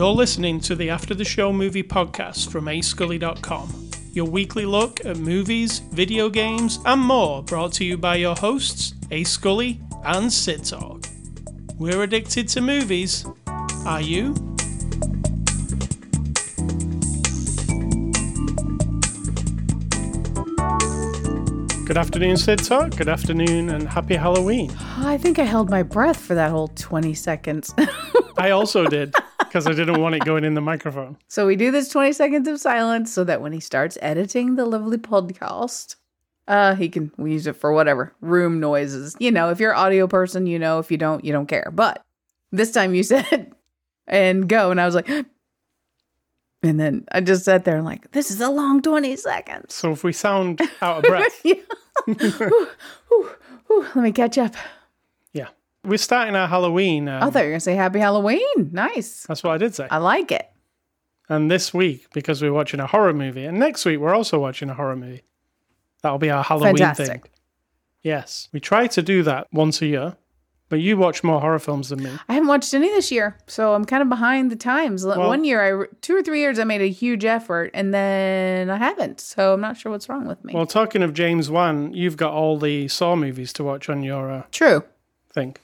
You're listening to the After the Show movie podcast from ascully.com. Your weekly look at movies, video games, and more brought to you by your hosts, A Scully and Sid Talk. We're addicted to movies. Are you? Good afternoon, Sid Talk. Good afternoon, and happy Halloween. I think I held my breath for that whole 20 seconds. I also did because I didn't want it going in the microphone. so we do this 20 seconds of silence so that when he starts editing the lovely podcast, uh, he can we use it for whatever room noises. You know, if you're an audio person, you know. If you don't, you don't care. But this time you said and go, and I was like, and then I just sat there and like, this is a long 20 seconds. So if we sound out of breath. Whew, whew, whew. Let me catch up. We're starting our Halloween. Um, I thought you were gonna say Happy Halloween. Nice. that's what I did say. I like it. And this week, because we're watching a horror movie, and next week we're also watching a horror movie. That'll be our Halloween thing. Yes, we try to do that once a year, but you watch more horror films than me. I haven't watched any this year, so I'm kind of behind the times. Well- One year, I two or three years, I made a huge effort, and then I haven't. So I'm not sure what's wrong with me. Well, talking of James Wan, you've got all the Saw movies to watch on your uh, True. thing.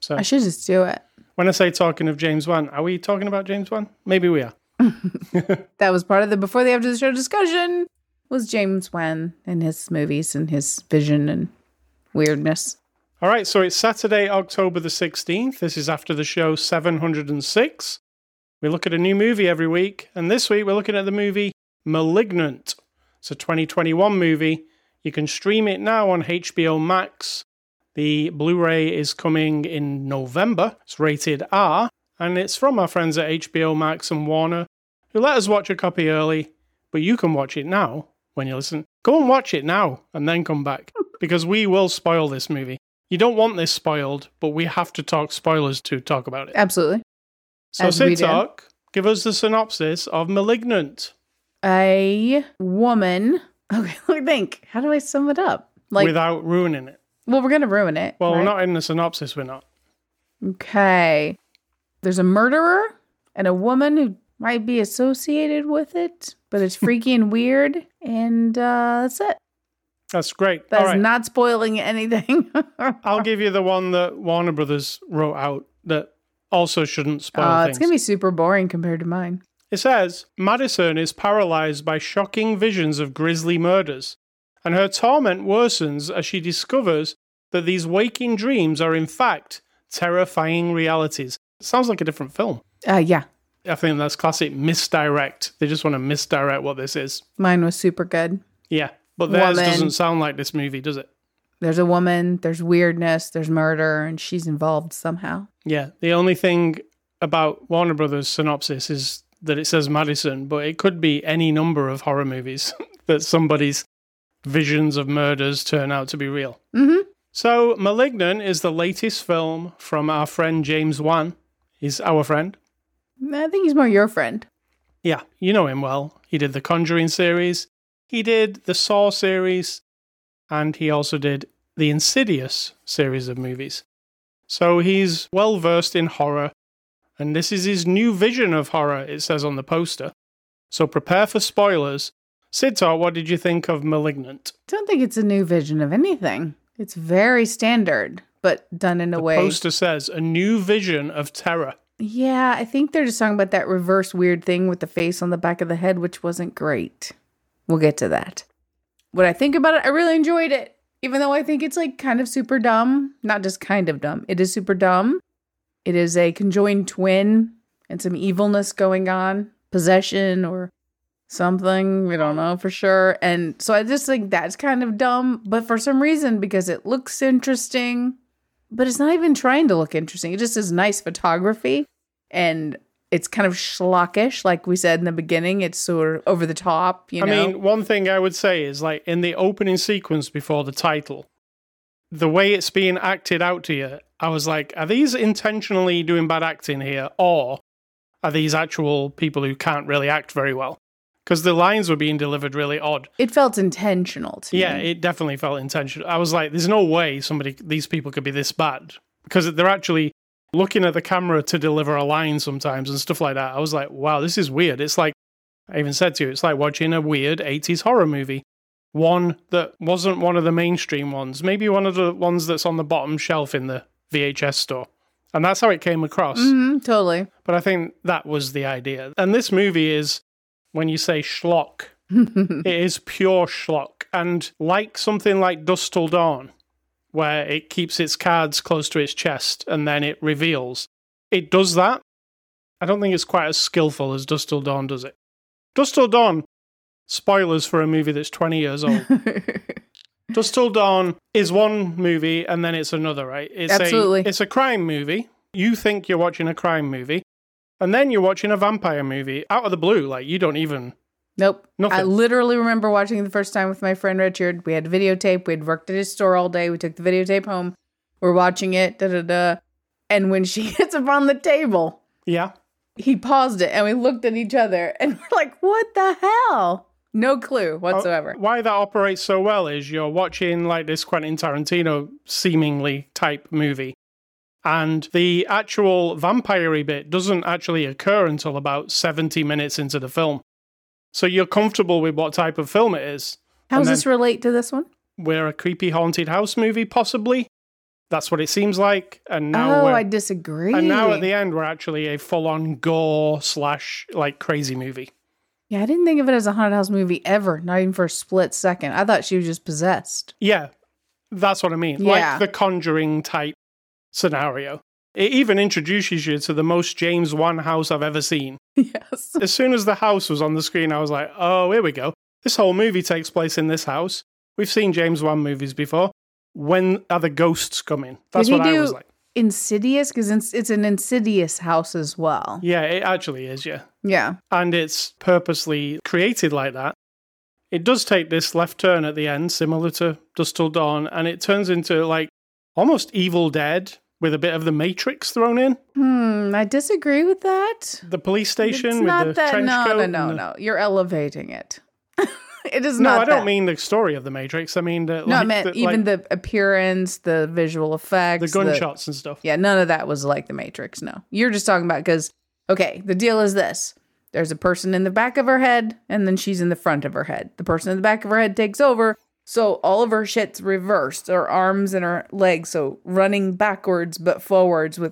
So I should just do it. when I say talking of James Wan, are we talking about James Wan? Maybe we are. That was part of the before the after the show discussion. Was James Wan and his movies and his vision and weirdness. All right, so it's Saturday, October the 16th. This is after the show 706. We look at a new movie every week, and this week we're looking at the movie Malignant. It's a 2021 movie. You can stream it now on HBO Max. The Blu ray is coming in November. It's rated R, and it's from our friends at HBO Max and Warner, who let us watch a copy early, but you can watch it now when you listen. Go and watch it now and then come back, because we will spoil this movie. You don't want this spoiled, but we have to talk spoilers to talk about it. Absolutely. So, As Sid. Talk, give us the synopsis of Malignant A woman. Okay, let me think. How do I sum it up? Like, without ruining it. Well, we're gonna ruin it. Well, we're right? not in the synopsis, we're not. Okay. There's a murderer and a woman who might be associated with it, but it's freaky and weird. And uh, that's it. That's great. That's right. not spoiling anything. I'll give you the one that Warner Brothers wrote out that also shouldn't spoil Uh, things. it's going to be super boring compared to mine. It says Madison is paralyzed by shocking visions of grisly murders, and her torment worsens as she discovers that these waking dreams are in fact terrifying realities. sounds like a different film. Uh, yeah, I think that's classic misdirect. They just want to misdirect what this is. mine was super good. Yeah, but theirs Woman. doesn't sound like this movie, does it? There's a woman, there's weirdness, there's murder, and she's involved somehow. Yeah, the only thing about Warner Brothers synopsis is that it says Madison, but it could be any number of horror movies that somebody's visions of murders turn out to be real. Mm-hmm. So, Malignant is the latest film from our friend James Wan. He's our friend. I think he's more your friend. Yeah, you know him well. He did the Conjuring series, he did the Saw series, and he also did the Insidious series of movies. So he's well versed in horror, and this is his new vision of horror, it says on the poster. So prepare for spoilers. Sid Talk, what did you think of Malignant? don't think it's a new vision of anything. It's very standard, but done in a The way. poster says a new vision of terror. Yeah, I think they're just talking about that reverse weird thing with the face on the back of the head, which wasn't great. We'll get to that. What I think about it, I really enjoyed it. Even though I think it's like kind of super dumb. Not just kind of dumb, it is super dumb. It is a conjoined twin and some evilness going on, possession or something. We don't know for sure. And so I just think that's kind of dumb, but for some reason, because it looks interesting, but it's not even trying to look interesting. It just is nice photography and it's kind of schlockish, like we said in the beginning. It's sort of over the top, you know. I mean, one thing I would say is like in the opening sequence before the title, the way it's being acted out to you, I was like, are these intentionally doing bad acting here, or are these actual people who can't really act very well? Because the lines were being delivered really odd. it felt intentional to Yeah, me. it definitely felt intentional. I was like, there's no way somebody, these people could be this bad because they're actually looking at the camera to deliver a line sometimes and stuff like that. I was like, wow, this is weird. It's like, I even said to you, it's like watching a weird 80s horror movie. One that wasn't one of the mainstream ones, maybe one of the ones that's on the bottom shelf in the VHS store. And that's how it came across. hmm totally. But I think that was the idea. And this movie is, when you say schlock, it is pure schlock. And like something like Dusk Till Dawn, where it keeps its cards close to its chest and then it reveals, it does that. I don't think it's quite as skillful as Dusk Till Dawn does it. Dusk Till Dawn, spoilers for a movie that's 20 years old. Dusk Till Dawn is one movie and then it's another, right? It's Absolutely. A, it's a crime movie. You think you're watching a crime movie, and then you're watching a vampire movie out of the blue. Like you don't even. Nope. Nothing. I literally remember watching it the first time with my friend Richard. We had a videotape. We'd worked at his store all day. We took the videotape home. We're watching it. Da da da. And when she hits up on the table, Yeah. he paused it and we looked at each other and we're like, what the hell? No clue uh, whatsoever. Why that operates so well is you're watching like this Quentin Tarantino seemingly type movie. And the actual vampire bit doesn't actually occur until about 70 minutes into the film. So you're comfortable with what type of film it is. How does this relate to this one? We're a creepy haunted house movie, possibly. That's what it seems like. And now oh, I disagree. and now at the end we're actually a full on gore slash like crazy movie. yeah, I didn't think of it as a haunted house movie ever, not even for a split second. I thought she was just possessed. Yeah, that's what I mean. Yeah. Like the Conjuring type scenario. It even introduces you to the most James Wan house I've ever seen. yes. As soon as the house was on the screen, I was like, oh, here we go. This whole movie takes place in this house. We've seen James Wan movies before. When are the ghosts coming? That's Did what I was like. Insidious, because it's, it's an insidious house as well. Yeah, it actually is, yeah. Yeah. and it's purposely created like that. It does take this left turn at the end, similar to Dusk Till Dawn, and it turns into like almost Evil Dead with a bit of the Matrix thrown in. Hmm, I disagree with that. The police station it's with not the that. trench No, coat. no, no, the- no. You're elevating it. it is No, not. I don't mean the story of the Matrix. I mean the No, I meant the, even like, the appearance, the visual effects, the gunshots and stuff. yeah, none of that was like the Matrix. No, you're just talking about because okay, the deal is this: there's a person in the back of her head, and then she's in the front of her head. The person in the back of her head takes over, so all of her shit's reversed. Her arms and her legs, so running backwards but forwards with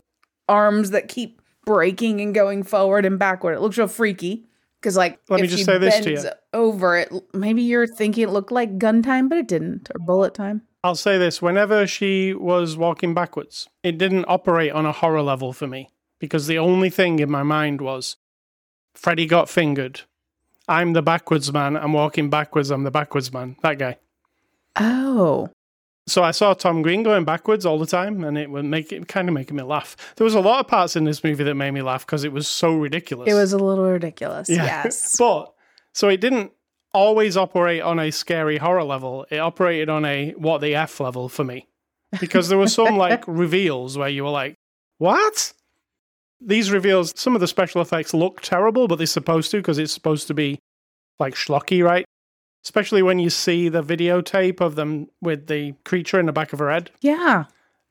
arms that keep breaking and going forward and backward. It looks real freaky. Because like, Let me just say this to bends you. over it, maybe you're thinking it looked like gun time, but it didn't, or bullet time. I'll say this whenever she was walking backwards, it didn't operate on a horror level for me because the only thing in my mind was Freddy got fingered. I'm the backwards man. I'm walking backwards. I'm the backwards man. That guy. Oh, So I saw Tom Green going backwards all the time, and it would make it kind of making me laugh. There was a lot of parts in this movie that made me laugh because it was so ridiculous. it was a little ridiculous. Yeah. Yes. but so it didn't always operate on a scary horror level. It operated on a what the f level for me because there were some like reveals where you were like, "What?" These reveals, some of the special effects look terrible, but they're supposed to because it's supposed to be like schlocky, right? Especially when you see the videotape of them with the creature in the back of her head. yeah.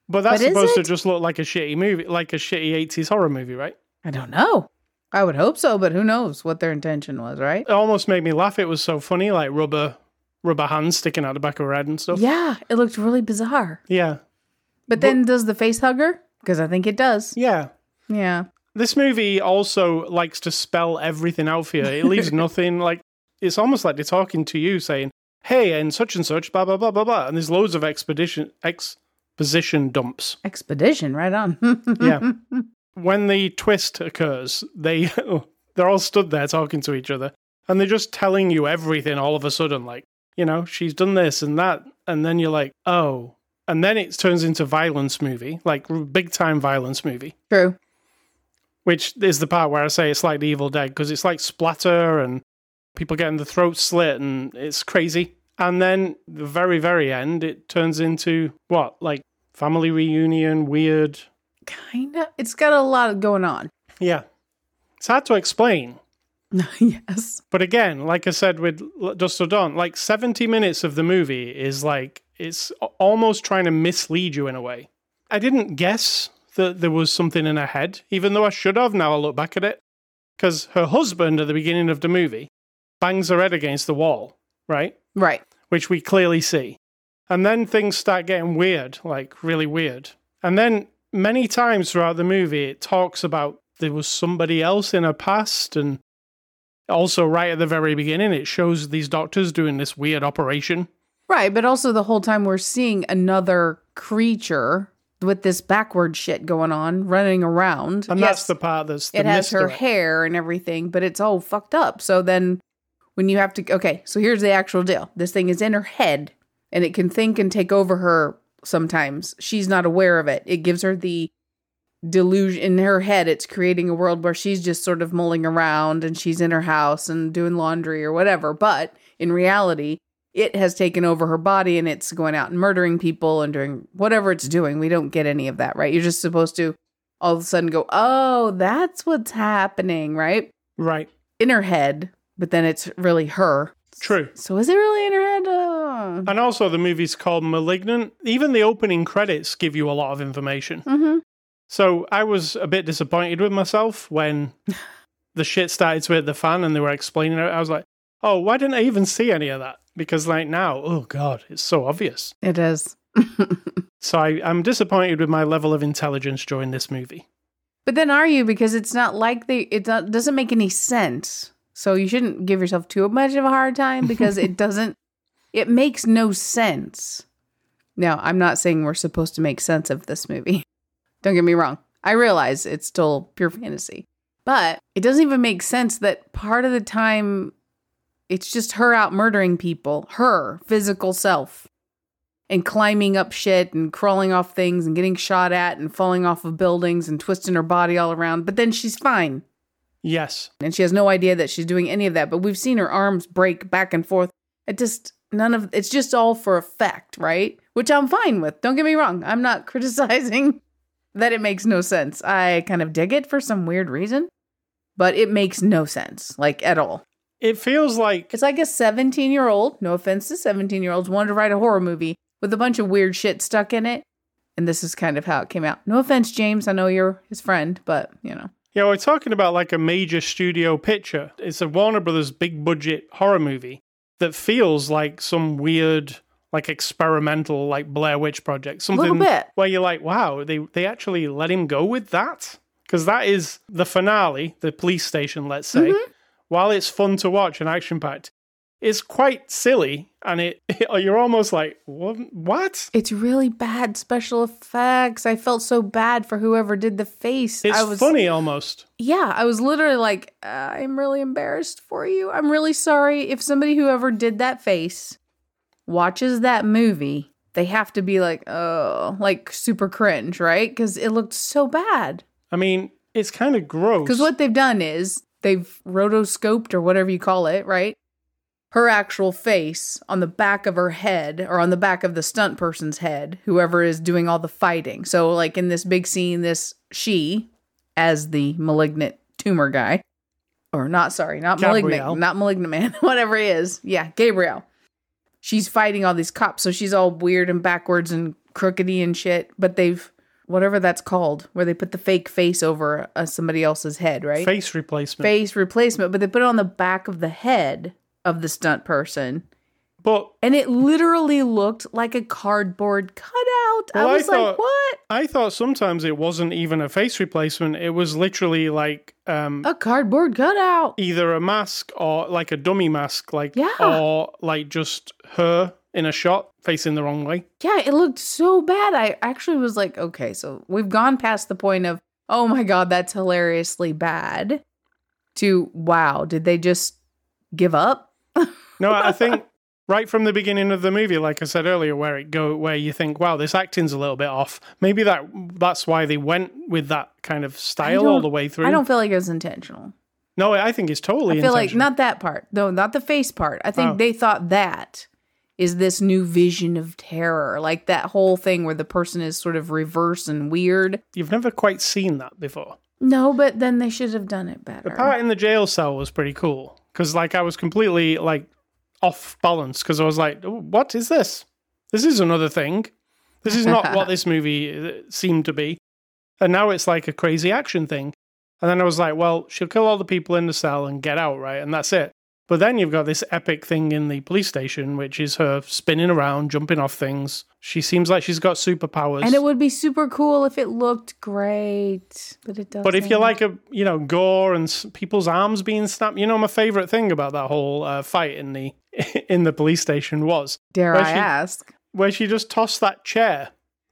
But that's But supposed to just look like a shitty movie, like a shitty 80s horror movie, right? I don't know. I would hope so, but who knows what their intention was, right? It almost made me laugh. It was so funny, like rubber rubber hands sticking out the back of her head and stuff. Yeah, it looked really bizarre. Yeah. But then does the face hugger? Because I think it does. Yeah. Yeah. This movie also likes to spell everything out for you. It leaves nothing like it's almost like they're talking to you saying, Hey, and such and such, blah blah blah blah blah. And there's loads of expedition exposition dumps. Expedition, right on. Yeah. when the twist occurs, they they're all stood there talking to each other, and they're just telling you everything all of a sudden. Like, you know, she's done this and that, and then you're like, oh, and then it turns into violence movie, like big time violence movie, True. which is the part where I say it's like the Evil Dead because it's like splatter and people getting the throat slit and it's crazy. And then the very very end, it turns into what like family reunion, weird. Kind of. It's got a lot going on. Yeah, it's hard to explain. yes. But again, like I said with Dusk Till Dawn, like 70 minutes of the movie is like, it's almost trying to mislead you in a way. I didn't guess that there was something in her head, even though I should have. Now I look back at it, because her husband at the beginning of the movie bangs her head against the wall, right? Right. Which we clearly see, and then things start getting weird, like really weird. And then many times throughout the movie, it talks about there was somebody else in her past, and also right at the very beginning, it shows these doctors doing this weird operation. Right, but also the whole time we're seeing another creature with this backward shit going on, running around. And Yes, that's the part that's the it has her hair and everything, but it's all fucked up. So then when you have to okay, so here's the actual deal. This thing is in her head and it can think and take over her sometimes. She's not aware of it. It gives her the delusion in her head. It's creating a world where she's just sort of mulling around and she's in her house and doing laundry or whatever. But in reality, it has taken over her body and it's going out and murdering people and doing whatever it's doing. We don't get any of that, right? You're just supposed to all of a sudden go, oh, that's what's happening, right? Right. In her head, but then it's really her. True. So is it really in her head? Oh. And also, the movie's called Malignant. Even the opening credits give you a lot of information. Mm-hmm. So I was a bit disappointed with myself when the shit started to hit the fan and they were explaining it. I was like, oh, why didn't I even see any of that? Because, like, now, oh God, it's so obvious. It is. So I, I'm disappointed with my level of intelligence during this movie. But then are you? Because it's not like they, it doesn't make any sense. So you shouldn't give yourself too much of a hard time because it doesn't, it makes no sense. Now, I'm not saying we're supposed to make sense of this movie. Don't get me wrong. I realize it's still pure fantasy, but it doesn't even make sense that part of the time it's just her out murdering people, her physical self, and climbing up shit and crawling off things and getting shot at and falling off of buildings and twisting her body all around. But then she's fine. Yes. And she has no idea that she's doing any of that. But we've seen her arms break back and forth. It just, none of, it's just all for effect, right? Which I'm fine with. Don't get me wrong. I'm not criticizing that it makes no sense. I kind of dig it for some weird reason, but it makes no sense, like at all. It feels like It's like a 17 year old, no offense to 17 year olds, wanted to write a horror movie with a bunch of weird shit stuck in it. And this is kind of how it came out. No offense, James. I know you're his friend, but you know. Yeah, we're talking about like a major studio picture. It's a Warner Brothers big budget horror movie that feels like some weird, like experimental, like Blair Witch project. Something bit. where you're like, wow, they they actually let him go with that because that is the finale, the police station. Let's say, mm-hmm. while it's fun to watch and action packed, it's quite silly, and it you're almost like, what? It's really bad special effects. I felt so bad for whoever did the face. It's I was funny almost. Yeah, I was literally like, uh, I'm really embarrassed for you. I'm really sorry. If somebody who ever did that face watches that movie, they have to be like, oh, like super cringe, right? Because it looked so bad. I mean, it's kind of gross. Because what they've done is they've rotoscoped or whatever you call it, right? Her actual face on the back of her head or on the back of the stunt person's head, whoever is doing all the fighting. So, like in this big scene, this she, as the malignant tumor guy, or not, sorry, not Gabrielle. malignant, not malignant man, whatever he is. Yeah, Gabriel. She's fighting all these cops. So she's all weird and backwards and crookedy and shit. But they've, whatever that's called, where they put the fake face over uh, somebody else's head, right? face replacement. face replacement, but they put it on the back of the head of the stunt person. But And it literally looked like a cardboard cutout. Well, I I was thought- like, what? I thought sometimes it wasn't even a face replacement. It was literally like um, A cardboard cutout. either a mask or like a dummy mask, like Yeah. or like just her in a shot facing the wrong way. Yeah, it looked so bad. I actually was like, okay, so we've gone past the point of, oh my God, that's hilariously bad, to wow, did they just give up? No, I think right from the beginning of the movie, like I said earlier, where it go where you think, wow, this acting's a little bit off. Maybe that that's why they went with that kind of style all the way through. I don't feel like it was intentional. No, I think it's totally. I feel like not that part. No, not the face part. I think Oh. they thought that is this new vision of terror. Like that whole thing where the person is sort of reverse and weird. You've never quite seen that before. No, but then they should have done it better. The part in the jail cell was pretty cool because, like, I was completely like off balance because I was like, "Oh, "What is this? This is another thing. This is not what this movie uh, seemed to be." And now it's like a crazy action thing. And then I was like, well, she'll kill all the people in the cell and get out, right? And that's it. But then you've got this epic thing in the police station, which is her spinning around, jumping off things. She seems like she's got superpowers. And it would be super cool if it looked great, but it doesn't. but if you like a, you know, gore and s- people's arms being snapped, you know, my favorite thing about that whole uh, fight in the in the police station was dare I she- ask? where she just tossed that chair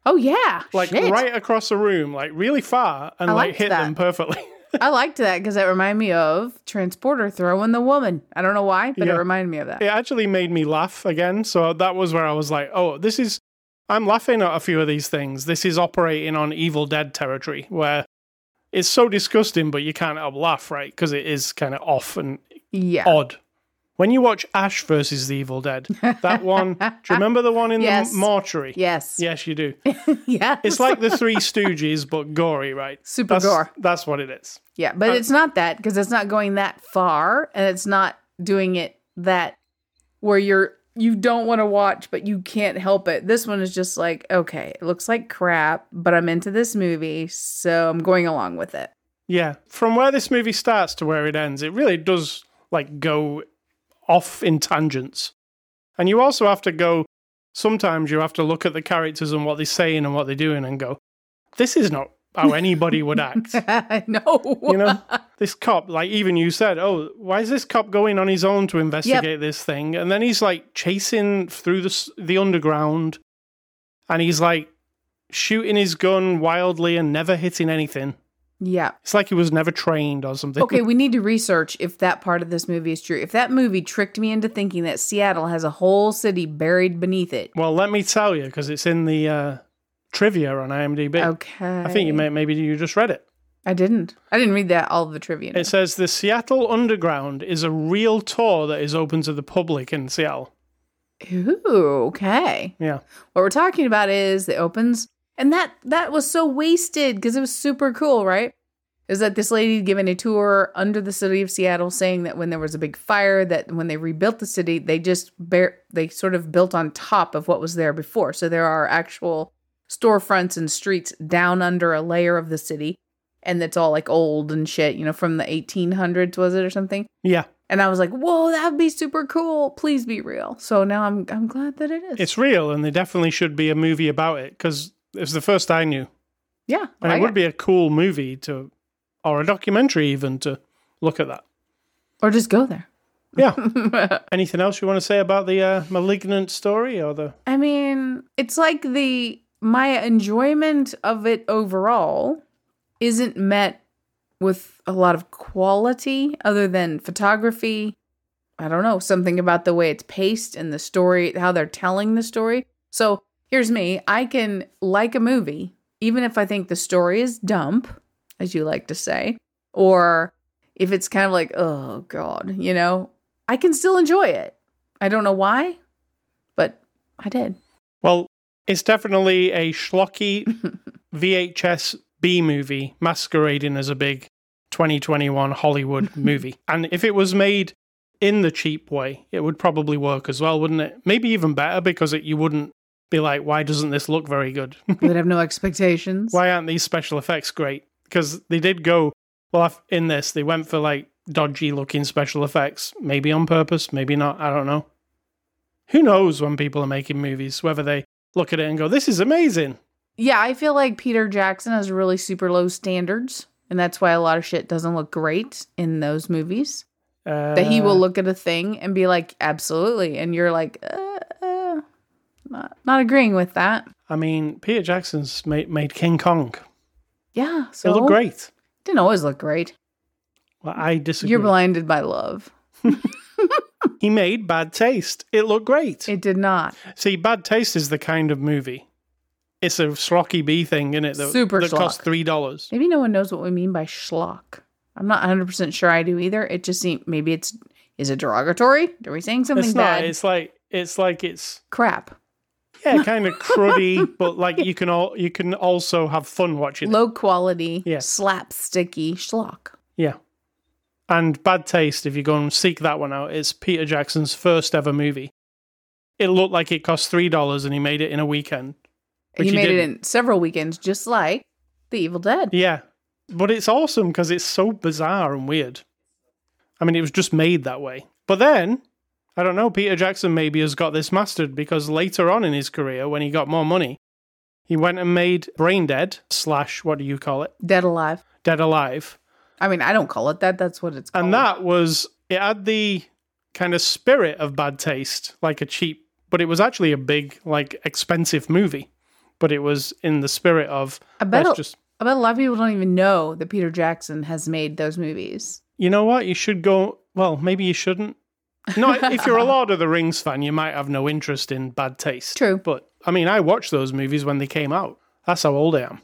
Oh yeah, like Shit. right across the room, like really far, and I like hit that. them perfectly. I liked that because it reminded me of Transporter throwing the woman. I don't know why, but Yeah. it reminded me of that. it actually made me laugh again. So that was where I was like, oh, this is. I'm laughing at a few of these things. This is operating on Evil Dead territory where it's so disgusting, but you can't help laugh, right? Because it is kind of off and Yeah. odd. When you watch Ash versus the Evil Dead, that one, do you remember the one in Yes. the mortuary? Yes. Yes, you do. yeah. It's like the Three Stooges, but gory, right? Super That's, gore. That's what it is. Yeah, but it's not that because it's not going that far and it's not doing it that where you're you don't want to watch but you can't help it. This one is just like, okay, it looks like crap, but I'm into this movie, so I'm going along with it. Yeah, from where this movie starts to where it ends, it really does like go off in tangents. And you also have to go sometimes you have to look at the characters and what they're saying and what they're doing and go, this is not how anybody would act. no. You know, this cop, like even you said, oh, why is this cop going on his own to investigate this thing? And then he's like chasing through the the underground, and he's like shooting his gun wildly and never hitting anything. Yeah. It's like he was never trained or something. Okay, we need to research if that part of this movie is true. If that movie tricked me into thinking that Seattle has a whole city buried beneath it. Well, let me tell you, because it's in the uh, trivia on IMDb. Okay. I think you may maybe you just read it. I didn't. I didn't read that all of the trivia. It says the Seattle Underground is a real tour that is open to the public in Seattle. Ooh, okay. Yeah. What we're talking about is the opens, and that that was so wasted because it was super cool, right? Is that this lady giving a tour under the city of Seattle, saying that when there was a big fire, that when they rebuilt the city, they just they sort of built on top of what was there before. So there are actual storefronts and streets down under a layer of the city, and it's all like old and shit, you know, from the 1800s was it or something? Yeah. And I was like, "Whoa, that would be super cool! Please be real." So now I'm I'm glad that it is. It's real, and there definitely should be a movie about it because it was the first I knew. yeah, And it would be a cool movie to, or a documentary even to look at that. or just go there. Yeah. Anything else you want to say about the uh, malignant story or the? I mean, it's like the my enjoyment of it overall isn't met with a lot of quality other than photography. I don't know, something about the way it's paced and the story, how they're telling the story. So, here's me, I can like a movie even if I think the story is dump, as you like to say, or if it's kind of like, oh god, you know, I can still enjoy it. I don't know why, but I did. Well, it's definitely a schlocky VHS B movie masquerading as a big 2021 Hollywood movie. And if it was made in the cheap way, it would probably work as well, wouldn't it? Maybe even better because it, you wouldn't be like, why doesn't this look very good? They'd have no expectations. why aren't these special effects great? Because they did go, well, in this, they went for like dodgy looking special effects, maybe on purpose, maybe not. I don't know. Who knows when people are making movies, whether they look at it and go, this is amazing. Yeah, I feel like Peter Jackson has really super low standards, and that's why a lot of shit doesn't look great in those movies. Uh, that he will look at a thing and be like, absolutely. And you're like, uh, uh, not, not agreeing with that. I mean, Peter Jackson's made, made King Kong. Yeah. So It looked great. Didn't always look great. Well, I disagree. You're blinded by love. he made Bad Taste. It looked great. It did not. See, Bad Taste is the kind of movie. It's a schlocky B thing, in it? That, Super that costs three dollars. Maybe no one knows what we mean by schlock. I'm not 100% sure I do either. It just seems, maybe it's, is it derogatory? Are we saying something It's bad? It's like it's like it's Crap. Yeah, kind of cruddy, but like you can all you can also have fun watching. it. Low quality, Yeah. slapsticky schlock. Yeah. And Bad Taste, if you go and seek that one out, it's Peter Jackson's first ever movie. It looked like it cost three dollars, and he made it in a weekend. Which he he made it in several weekends, just like The Evil Dead. Yeah. But it's awesome because it's so bizarre and weird. I mean, it was just made that way. But then, I don't know, Peter Jackson maybe has got this mastered because later on in his career, when he got more money, he went and made Brain Dead slash, what do you call it? Dead Alive. Dead Alive. I mean, I don't call it that. That's what it's called. And that was, it had the kind of spirit of bad taste, like a cheap, but it was actually a big, like expensive movie. But it was in the spirit of, I bet, a, just, I bet a lot of people don't even know that Peter Jackson has made those movies. you know what? You should go, well, maybe you shouldn't. No, if you're a Lord of the Rings fan, you might have no interest in bad taste. True. But I mean, I watched those movies when they came out. That's how old I am.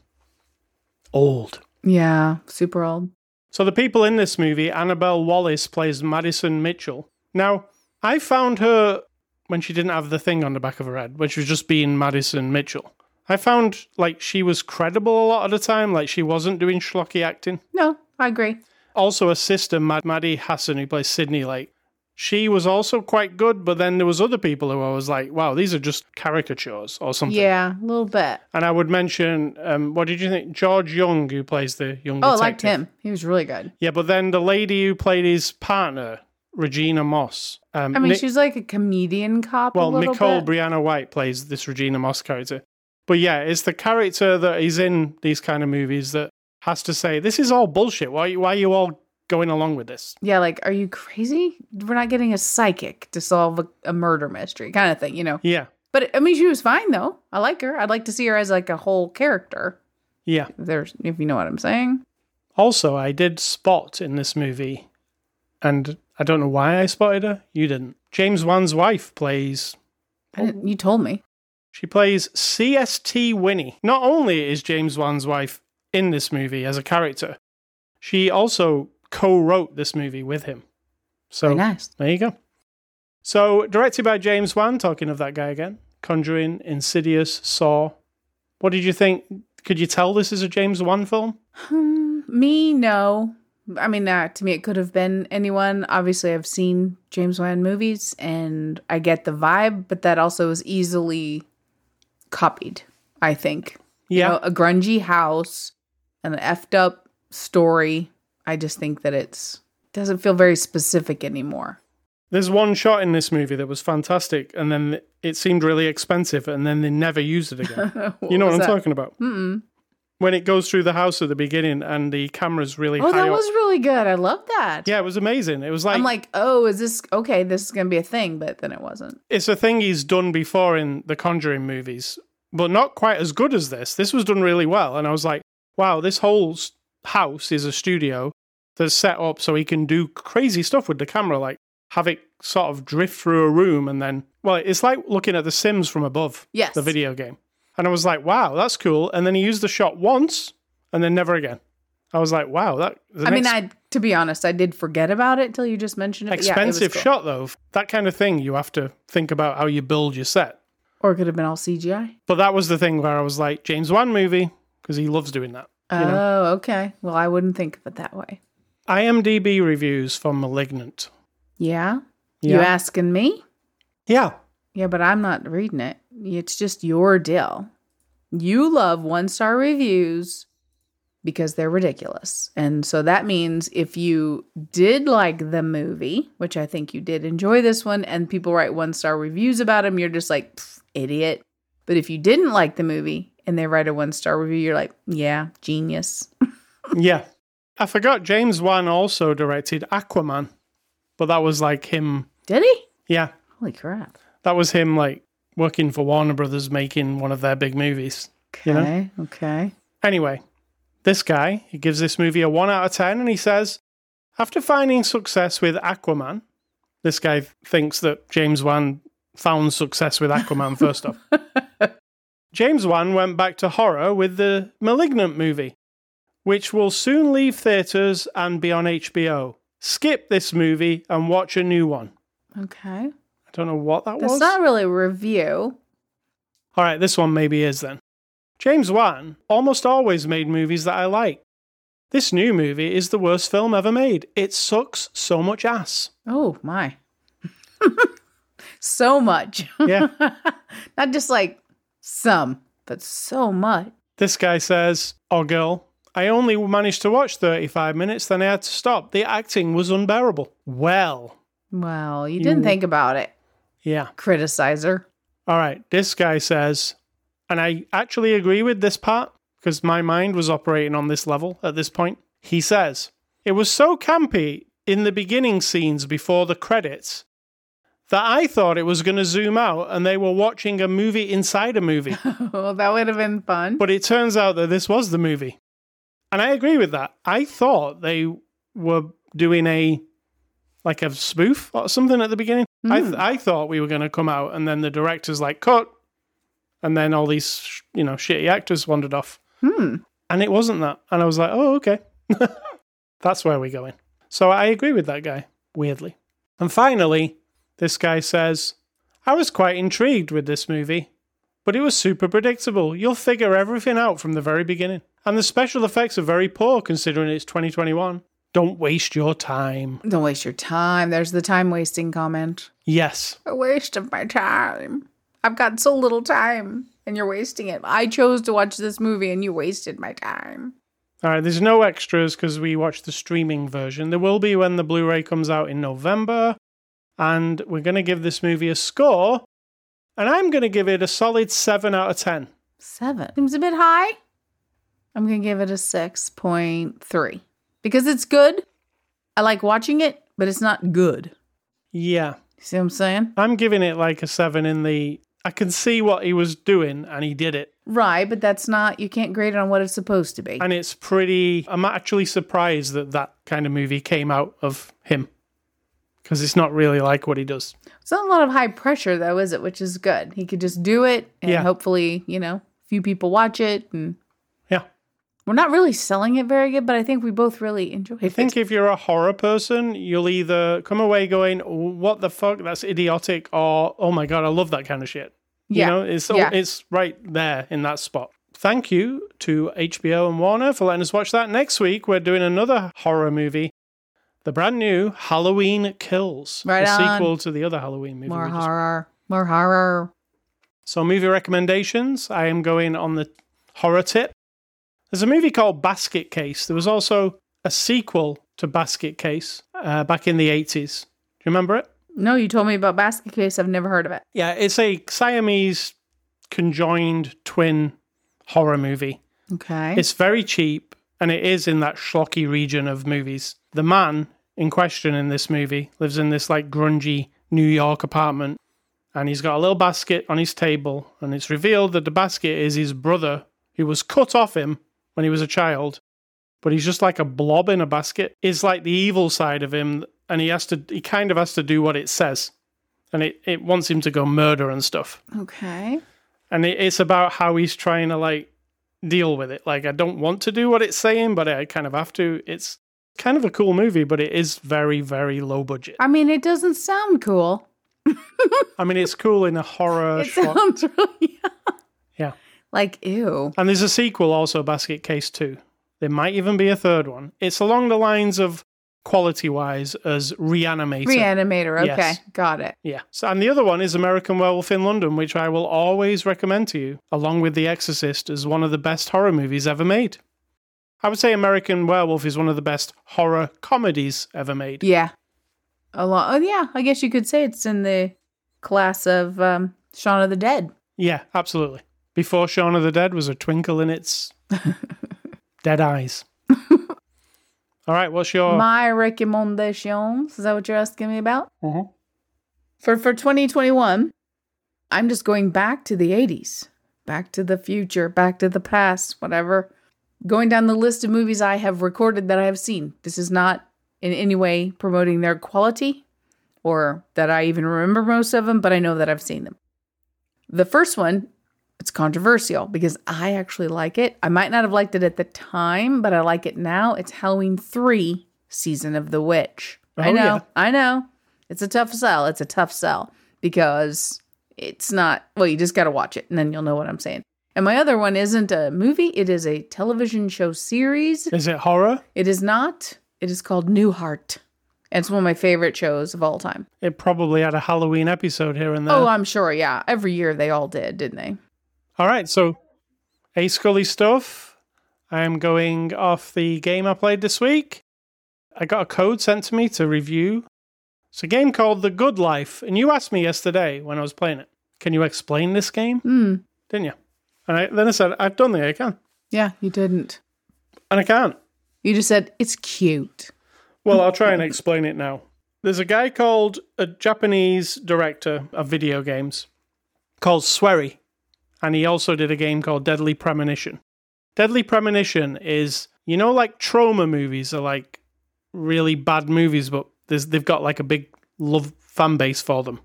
Old. Yeah, super old. So the people in this movie, Annabelle Wallis plays Madison Mitchell. Now, I found her when she didn't have the thing on the back of her head, when she was just being Madison Mitchell. I found like she was credible a lot of the time, like she wasn't doing schlocky acting. No, I agree. Also, a sister, Mad- Maddie Hasson, who plays Sydney Lake, she was also quite good. But then there was other people who I was like, wow, these are just caricatures or something. Yeah, a little bit. And I would mention, um, what did you think? George Young, who plays the young Oh, I detective. liked him. He was really good. Yeah, but then the lady who played his partner, Regina Moss. Um, I mean, Nick- she's like a comedian cop. well, a little Nicole bit. Briana White plays this Regina Moss character. But yeah, it's the character that is in these kind of movies that has to say, "This is all bullshit. Why, why are you all going along with this?" Yeah, like, are you crazy? We're not getting a psychic to solve a, a murder mystery, kind of thing, you know. Yeah, But I mean, she was fine though. I like her. I'd like to see her as like a whole character. yeah. If there's, if you know what I'm saying. Also, I did spot in this movie, and I don't know why I spotted her. You didn't. James Wan's wife plays you told me. She plays CST Winnie. Not only is James Wan's wife in this movie as a character, she also co wrote this movie with him. So Very nice. there you go. So, directed by James Wan, talking of that guy again Conjuring, Insidious, Saw. What did you think? Could you tell this is a James Wan film? Hmm, me, no. I mean, uh, to me, it could have been anyone. Obviously, I've seen James Wan movies and I get the vibe, but that also is easily copied, I think. Yeah. You know, a grungy house, and an effed up story. I just think that it's doesn't feel very specific anymore. There's one shot in this movie that was fantastic, and then it seemed really expensive, and then they never used it again. you know what I'm that? talking about? Mm-mm. When it goes through the house at the beginning and the camera's really Oh, that up. was really good. I love that. Yeah, it was amazing. It was like, I'm like, oh, is this okay? This is gonna be a thing, but then it wasn't. it's a thing he's done before in the Conjuring movies, but not quite as good as this. This was done really well, and I was like, wow, this whole house is a studio that's set up so he can do crazy stuff with the camera, like have it sort of drift through a room, and then, well, it's like looking at The Sims from above, Yes. the video game. And I was like, wow, that's cool. And then he used the shot once, and then never again. I was like, wow, that. I mean, I to be honest, I did forget about it till you just mentioned it. but yeah, it expensive cool. shot though. That kind of thing, you have to think about how you build your set. or it could have been all CGI. But that was the thing where I was like, James Wan movie, because he loves doing that. Oh, You know? Oh, okay. Well, I wouldn't think of it that way. IMDb reviews for Malignant. Yeah, you asking me? Yeah. Yeah, but I'm not reading it. It's just your deal. You love one star reviews because they're ridiculous. And so that means if you did like the movie, which I think you did enjoy this one, and people write one star reviews about them, you're just like, idiot. But if you didn't like the movie and they write a one star review, you're like, yeah, genius. Yeah. I forgot James Wan also directed Aquaman, but that was like him. Did he? Yeah. Holy crap. That was him like working for Warner Brothers making one of their big movies. Okay. You know? Okay. Anyway, this guy, he gives this movie a 1 out of 10 and he says, after finding success with Aquaman, this guy thinks that James Wan found success with Aquaman first off. James Wan went back to horror with the Malignant movie, which will soon leave theaters and be on HBO. Skip this movie and watch a new one. Okay. I don't know what that That's was. not really a review. All right, this one maybe is then. James Wan almost always made movies that I like. This new movie is the worst film ever made. It sucks so much ass. Oh my. so much. Yeah. Not just like some, but so much. This guy says, or girl, I only managed to watch 35 minutes, then I had to stop. The acting was unbearable. Well, Well, you didn't think about it, yeah. criticizer. All right. This guy says, and I actually agree with this part because my mind was operating on this level at this point. He says, It was so campy in the beginning scenes before the credits that I thought it was going to zoom out and they were watching a movie inside a movie. well, that would have been fun. but it turns out that this was the movie. And I agree with that. I thought they were doing a like a spoof or something at the beginning. I th- I thought we were going to come out and then the director's like cut and then all these sh- you know shitty actors wandered off. Hmm. And it wasn't that. And I was like, "Oh, okay." That's where we're going. So I agree with that guy, weirdly. And finally, this guy says, I was quite intrigued with this movie, but it was super predictable. You'll figure everything out from the very beginning. And the special effects are very poor considering it's 2021. Don't waste your time. Don't waste your time. There's the time wasting comment. Yes. A waste of my time. I've got so little time and you're wasting it. I chose to watch this movie and you wasted my time. All right, there's no extras because we watched the streaming version. There will be when the Blu ray comes out in November. And we're going to give this movie a score. And I'm going to give it a solid 7 out of 10. Seven. Seems a bit high. I'm going to give it a 6.3 because it's good. I like watching it, but it's not good. Yeah. You see what I'm saying? I'm giving it like a 7 in the. I can see what he was doing and he did it. Right, but that's not, you can't grade it on what it's supposed to be. And it's pretty. I'm actually surprised that that kind of movie came out of him. Because it's not really like what he does. It's not a lot of high pressure, though, is it? Which is good. He could just do it and Yeah. hopefully, you know, a few people watch it. And Yeah. we're not really selling it very good, but I think we both really enjoy it. I it. think if you're a horror person, you'll either come away going, "What the fuck? That's idiotic," or "Oh my god, I love that kind of shit." Yeah. You know, it's Yeah. it's right there in that spot. Thank you to HBO and Warner for letting us watch that. Next week, we're doing another horror movie, the brand new Halloween Kills, Right the on. sequel to the other Halloween movie. More we just- horror. More horror. So, movie recommendations. I am going on the horror tip. There's a movie called Basket Case. There was also a sequel to Basket Case uh, back in the 80s. Do you remember it? No, you told me about Basket Case. I've never heard of it. Yeah, it's a Siamese conjoined twin horror movie. Okay. It's very cheap and it is in that schlocky region of movies. The man in question in this movie lives in this like grungy New York apartment and he's got a little basket on his table and it's revealed that the basket is his brother who was cut off him when he was a child but he's just like a blob in a basket is like the evil side of him and he has to he kind of has to do what it says and it, it wants him to go murder and stuff okay. and it, it's about how he's trying to like deal with it. Like I don't want to do what it's saying, but I kind of have to. It's kind of a cool movie, but it is very very low budget. I mean, it doesn't sound cool. I mean, it's cool in a horror. It schlock- sounds really yeah, like ew. and there's a sequel also, Basket Case Two. There might even be a third one. It's along the lines of quality wise as Reanimator. Reanimator. Okay, Yes. got it. Yeah. So, and the other one is American Werewolf in London, which I will always recommend to you, along with The Exorcist, as one of the best horror movies ever made. I would say American Werewolf is one of the best horror comedies ever made. Yeah. A lot. Oh, yeah. I guess you could say it's in the class of um, Shaun of the Dead. Yeah, absolutely. Before Shaun of the Dead was a twinkle in its dead eyes. All right, what's your. My recommendations. Is that what you're asking me about? Mhm. For for 2021, I'm just going back to the 80s, back to the future, back to the past, whatever. Going down the list of movies I have recorded that I have seen. This is not in any way promoting their quality or that I even remember most of them, but I know that I've seen them. The first one, it's controversial because I actually like it. I might not have liked it at the time, but I like it now. It's Halloween 3 Season of the Witch. I Oh, know. yeah. I know. It's a tough sell. It's a tough sell because it's not, well, you just got to watch it and then you'll know what I'm saying. And my other one isn't a movie, it is a television show series. Is it horror? It is not. It is called Newhart. And it's one of my favorite shows of all time. It probably had a Halloween episode here and there. Oh, I'm sure. Yeah. Every year they all did, didn't they? All right, so A Scully stuff. I am going off the game I played this week. I got a code sent to me to review. It's a game called The Good Life, and you asked me yesterday when I was playing it, can you explain this game? Hmm. Didn't you? And I, then I said, I don't think I can. Yeah, you didn't. And I can't. You just said it's cute. Well, I'll try and explain it now. There's a guy called a Japanese director of video games called Swery, and he also did a game called Deadly Premonition. Deadly Premonition is, you know, like Troma movies are like really bad movies, but there's, they've got like a big love fan base for them.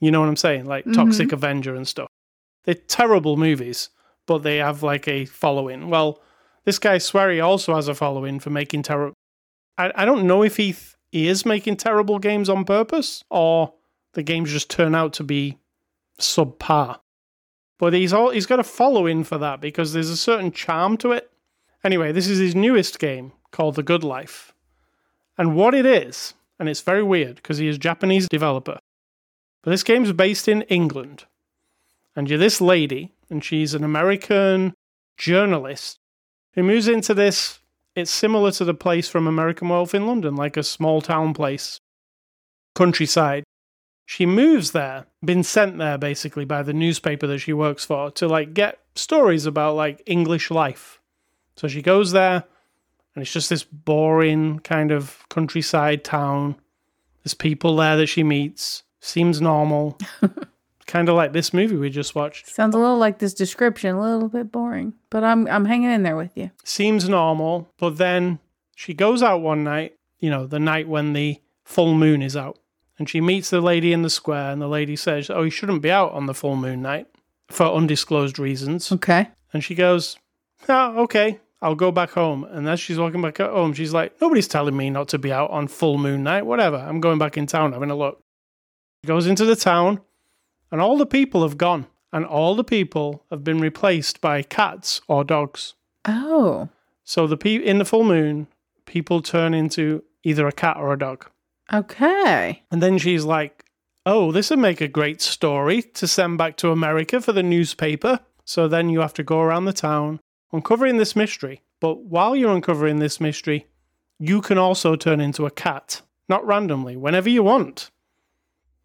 You know what I'm saying? Like mm-hmm. Toxic Avenger and stuff. They're terrible movies, but they have like a following. Well, this guy Swery also has a following for making terrible. I, I don't know if he, th- he is making terrible games on purpose or the games just turn out to be subpar. But he's all he's got a following for that because there's a certain charm to it. Anyway, this is his newest game called The Good Life. And what it is, and it's very weird because he is Japanese developer. But this game's based in England. And you're this lady, and she's an American journalist who moves into this. It's similar to the place from American Wolf in London, like a small town place, countryside. She moves there, been sent there basically by the newspaper that she works for to like get stories about like English life. So she goes there, and it's just this boring kind of countryside town. There's people there that she meets. Seems normal. kind of like this movie we just watched. Sounds a little like this description, a little bit boring, but I'm I'm hanging in there with you. Seems normal, but then she goes out one night, you know, the night when the full moon is out, and she meets the lady in the square, and the lady says, "Oh, you shouldn't be out on the full moon night for undisclosed reasons." Okay. And she goes, Oh, okay, I'll go back home. And as she's walking back home, she's like, Nobody's telling me not to be out on full moon night. Whatever. I'm going back in town having a look. She goes into the town, and all the people have gone. And all the people have been replaced by cats or dogs. Oh. So the pe- in the full moon, people turn into either a cat or a dog. Okay. And then she's like, Oh, this would make a great story to send back to America for the newspaper. So then you have to go around the town uncovering this mystery. But while you're uncovering this mystery, you can also turn into a cat, not randomly, whenever you want.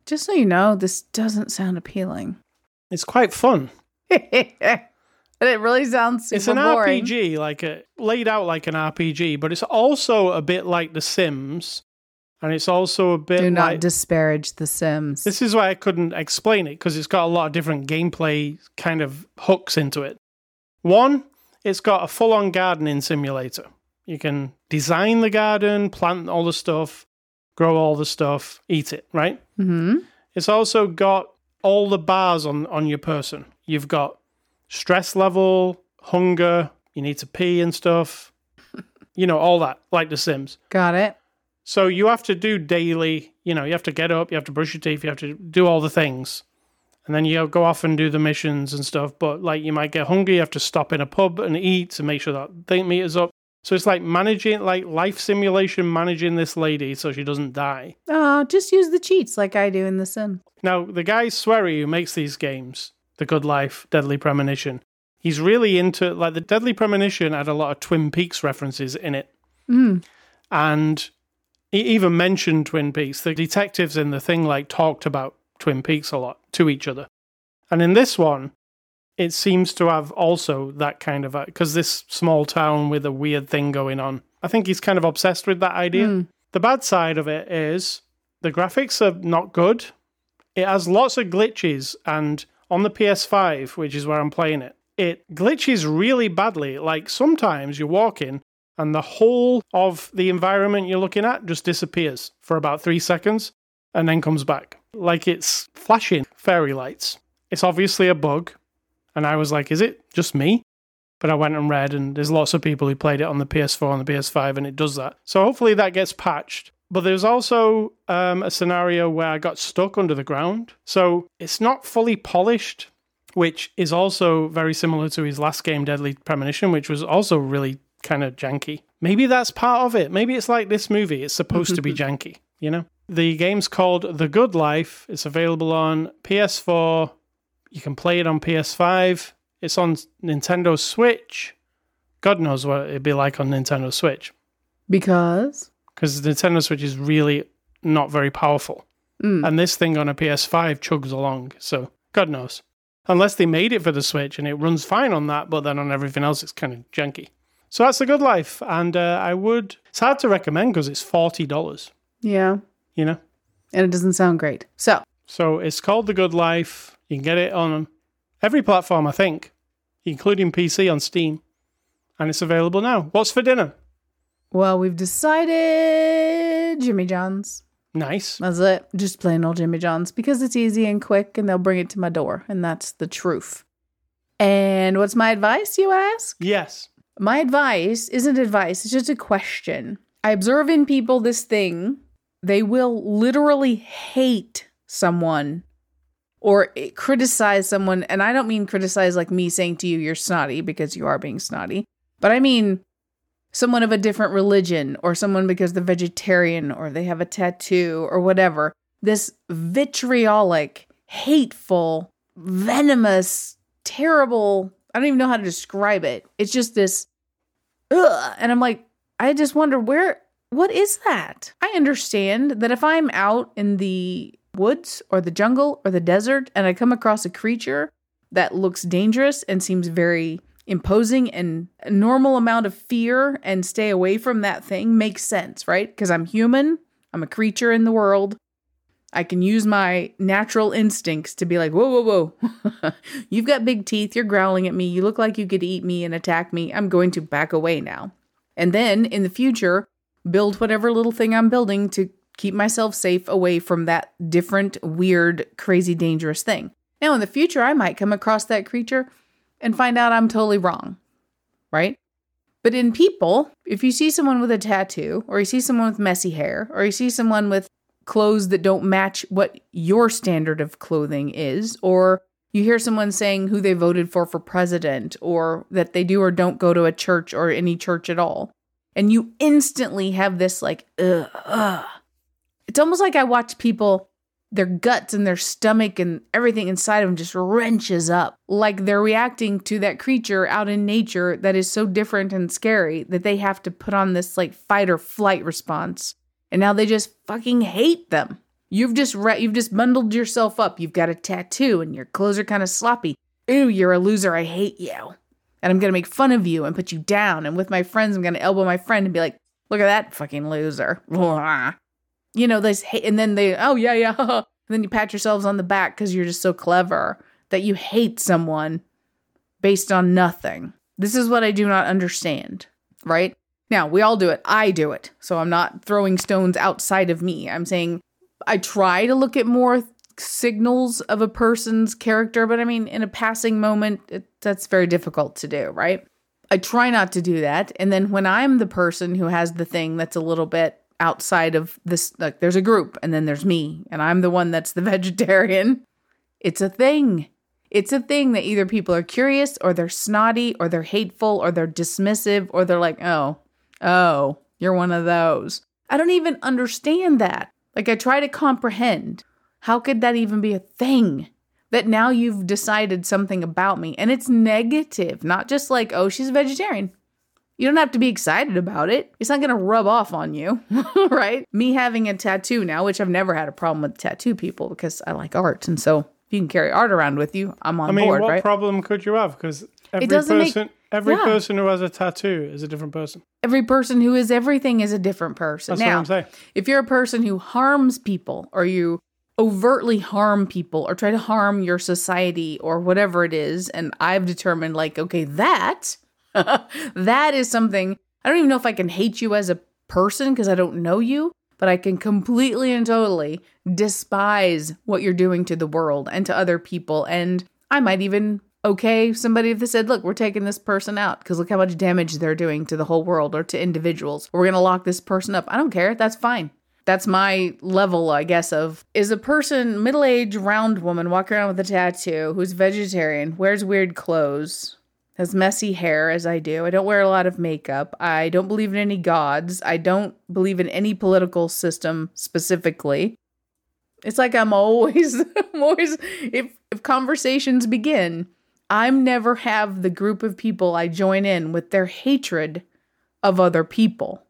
Just so you know, this doesn't sound appealing. It's quite fun. And it really sounds super it's an boring. RPG, like a, laid out like an RPG, but it's also a bit like The Sims, and it's also a bit Do not like disparage The Sims. This is why I couldn't explain it because it's got a lot of different gameplay kind of hooks into it. One, it's got a full on gardening simulator. You can design the garden, plant all the stuff, grow all the stuff, eat it, right? hmm It's also got all the bars on, on your person. You've got stress level, hunger, you need to pee and stuff, you know, all that, like The Sims. Got it. So you have to do daily, you know, you have to get up, you have to brush your teeth, you have to do all the things. And then you go off and do the missions and stuff. But like you might get hungry, you have to stop in a pub and eat to make sure that think meter's up. So it's like managing, like life simulation, managing this lady so she doesn't die. Uh, just use the cheats like I do in The Sim. Now, the guy Swery who makes these games, The Good Life, Deadly Premonition, he's really into like the Deadly Premonition had a lot of Twin Peaks references in it. Mm. And he even mentioned Twin Peaks. The detectives in the thing like talked about Twin Peaks a lot to each other. And in this one, it seems to have also that kind of a because this small town with a weird thing going on. I think he's kind of obsessed with that idea. Mm. The bad side of it is the graphics are not good. It has lots of glitches, and on the PS5, which is where I'm playing it, it glitches really badly. Like sometimes you're walking and the whole of the environment you're looking at just disappears for about three seconds and then comes back. Like it's flashing fairy lights. It's obviously a bug. And I was like, is it just me? But I went and read, and there's lots of people who played it on the PS4 and the PS5, and it does that. So hopefully that gets patched. But there's also um, a scenario where I got stuck under the ground. So it's not fully polished, which is also very similar to his last game, Deadly Premonition, which was also really kind of janky. Maybe that's part of it. Maybe it's like this movie, it's supposed to be janky, you know? The game's called The Good Life. It's available on PS4. You can play it on PS5. It's on Nintendo Switch. God knows what it'd be like on Nintendo Switch Because because the Nintendo Switch is really not very powerful. Mm. And this thing on a PS5 chugs along. So God knows. Unless they made it for the Switch and it runs fine on that, but then on everything else it's kind of janky. So that's the good life. And uh, I would, it's hard to recommend because it's $40, yeah, you know? and it doesn't sound great. So So it's called The Good Life. You can get it on every platform, I think, including PC on Steam. And it's available now. What's for dinner? well, we've decided Jimmy John's. Nice. That's it. Just plain old Jimmy John's because it's easy and quick and they'll bring it to my door. And that's the truth. And what's my advice, you ask? Yes. My advice isn't advice, it's just a question. I observe in people this thing. They will literally hate someone or criticize someone. And I don't mean criticize like me saying to you, you're snotty because you are being snotty, but I mean someone of a different religion or someone because they're vegetarian or they have a tattoo or whatever. This vitriolic, hateful, venomous, terrible. I don't even know how to describe it. It's just this, ugh. And I'm like, I just wonder where, what is that? I understand that if I'm out in the woods or the jungle or the desert and I come across a creature that looks dangerous and seems very imposing and a normal amount of fear and stay away from that thing makes sense, right? Because I'm human, I'm a creature in the world. I can use my natural instincts to be like, whoa, whoa, whoa. You've got big teeth. You're growling at me. You look like you could eat me and attack me. I'm going to back away now. And then in the future, build whatever little thing I'm building to keep myself safe away from that different, weird, crazy, dangerous thing. Now, in the future, I might come across that creature and find out I'm totally wrong, right? But in people, if you see someone with a tattoo, or you see someone with messy hair, or you see someone with clothes that don't match what your standard of clothing is, or you hear someone saying who they voted for for president, or that they do or don't go to a church or any church at all, and you instantly have this like, ugh, ugh. It's almost like I watch people their guts and their stomach and everything inside of them just wrenches up like they're reacting to that creature out in nature that is so different and scary that they have to put on this like fight or flight response and now they just fucking hate them. You've just re- you've just bundled yourself up. You've got a tattoo and your clothes are kind of sloppy. Ooh you're a loser. I hate you. And i'm gonna make fun of you and put you down. And with my friends i'm gonna elbow my friend and be like look at that fucking loser. You know, this hate, and then they, oh yeah, yeah, and then you pat yourselves on the back because you're just so clever that you hate someone based on nothing. This is what I do not understand, right? Now, we all do it. I do it. So I'm not throwing stones outside of me. I'm saying I try to look at more signals of a person's character, but I mean, in a passing moment, it, that's very difficult to do, right? I try not to do that. And then when I'm the person who has the thing that's a little bit outside of this like there's a group and then there's me and I'm the one that's the vegetarian. It's a thing. It's a thing that either people are curious or they're snotty or they're hateful or they're dismissive or they're like, "Oh, oh, you're one of those." I don't even understand that. Like I try to comprehend. How could that even be a thing? That now you've decided something about me and it's negative, not just like, "Oh, she's a vegetarian." You don't have to be excited about it. It's not going to rub off on you, right? Me having a tattoo now, which I've never had a problem with tattoo people because I like art. And so if you can carry art around with you, I'm on I mean, board, what right? problem could you have? Because every doesn't make- person, every yeah. person who has a tattoo is a different person. Every person who is everything is a different person. That's now, what I'm saying. if you're a person who harms people or you overtly harm people or try to harm your society or whatever it is, and I've determined, like, okay, that that is something I don't even know if I can hate you as a person because I don't know you, but I can completely and totally despise what you're doing to the world and to other people. And I might even okay somebody if they said, look, we're taking this person out because look how much damage they're doing to the whole world or to individuals. We're gonna lock this person up. I don't care. That's fine. That's my level, I guess, of is a person, middle aged, round woman, walking around with a tattoo who's vegetarian, wears weird clothes, has messy hair as I do. I don't wear a lot of makeup. I don't believe in any gods. I don't believe in any political system specifically. It's like I'm always I'm always if if conversations begin, I'm never have the group of people I join in with their hatred of other people.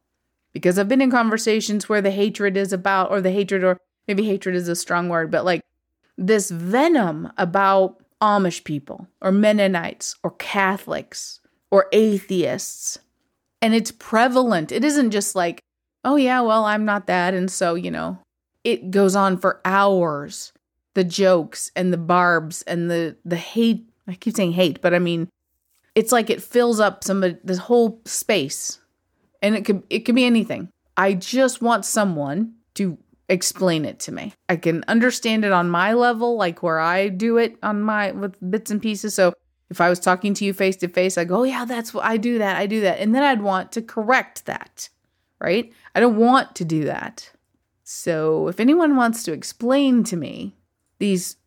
Because I've been in conversations where the hatred is about, or the hatred, or maybe hatred is a strong word, but like this venom about Amish people, or Mennonites, or Catholics, or atheists. And it's prevalent. It isn't just like, oh, yeah, well, I'm not that. And so, you know, it goes on for hours. The jokes and the barbs and the, the hate. I keep saying hate, but I mean, it's like it fills up some of this whole space. And it could it could be anything. I just want someone to explain it to me. I can understand it on my level, like where I do it on my with bits and pieces. So if I was talking to you face to face, I go, oh, yeah, that's what I do that. I do that. And then I'd want to correct that, right? I don't want to do that. So if anyone wants to explain to me these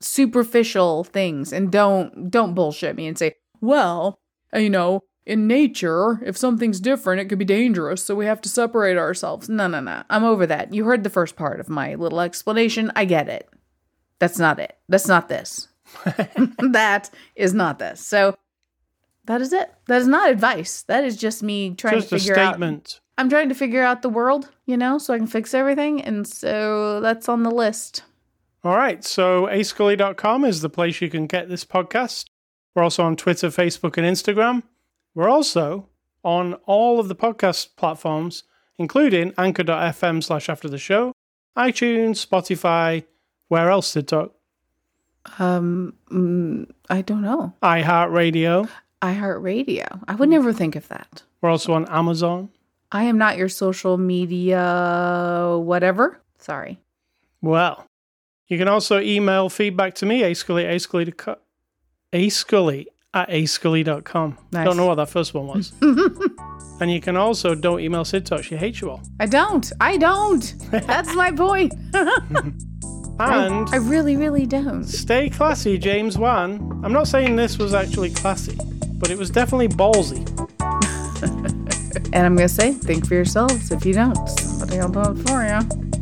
superficial things and don't don't bullshit me and say, well, you know, in nature, if something's different, it could be dangerous, so we have to separate ourselves. No, no, no. I'm over that. You heard the first part of my little explanation. I get it. That's not it. That's not this. that is not this. So that is it. That is not advice. That is just me trying Just to a statement. out. I'm trying to figure out the world, you know, so I can fix everything. And so that's on the list. All right. So ascully.com is the place you can get this podcast. We're also on Twitter, Facebook, and Instagram. We're also on all of the podcast platforms, including anchor.fm slash after the show, iTunes, Spotify, where else Sid Talk? Um, mm, I don't know. iHeartRadio. iHeartRadio. I would never think of that. We're also on Amazon. I am not your social media whatever. Sorry. Well, you can also email feedback to me, ascully, ascully, ascully at ascully.com. Nice. Don't know what that first one was. and you can also don't email Sid Talk. She hates you all. I don't. I don't. That's my point. And I really, really don't. stay classy, James Wan. I'm not saying this was actually classy, but it was definitely ballsy. And I'm going to say, think for yourselves. If you don't, somebody will do it for you.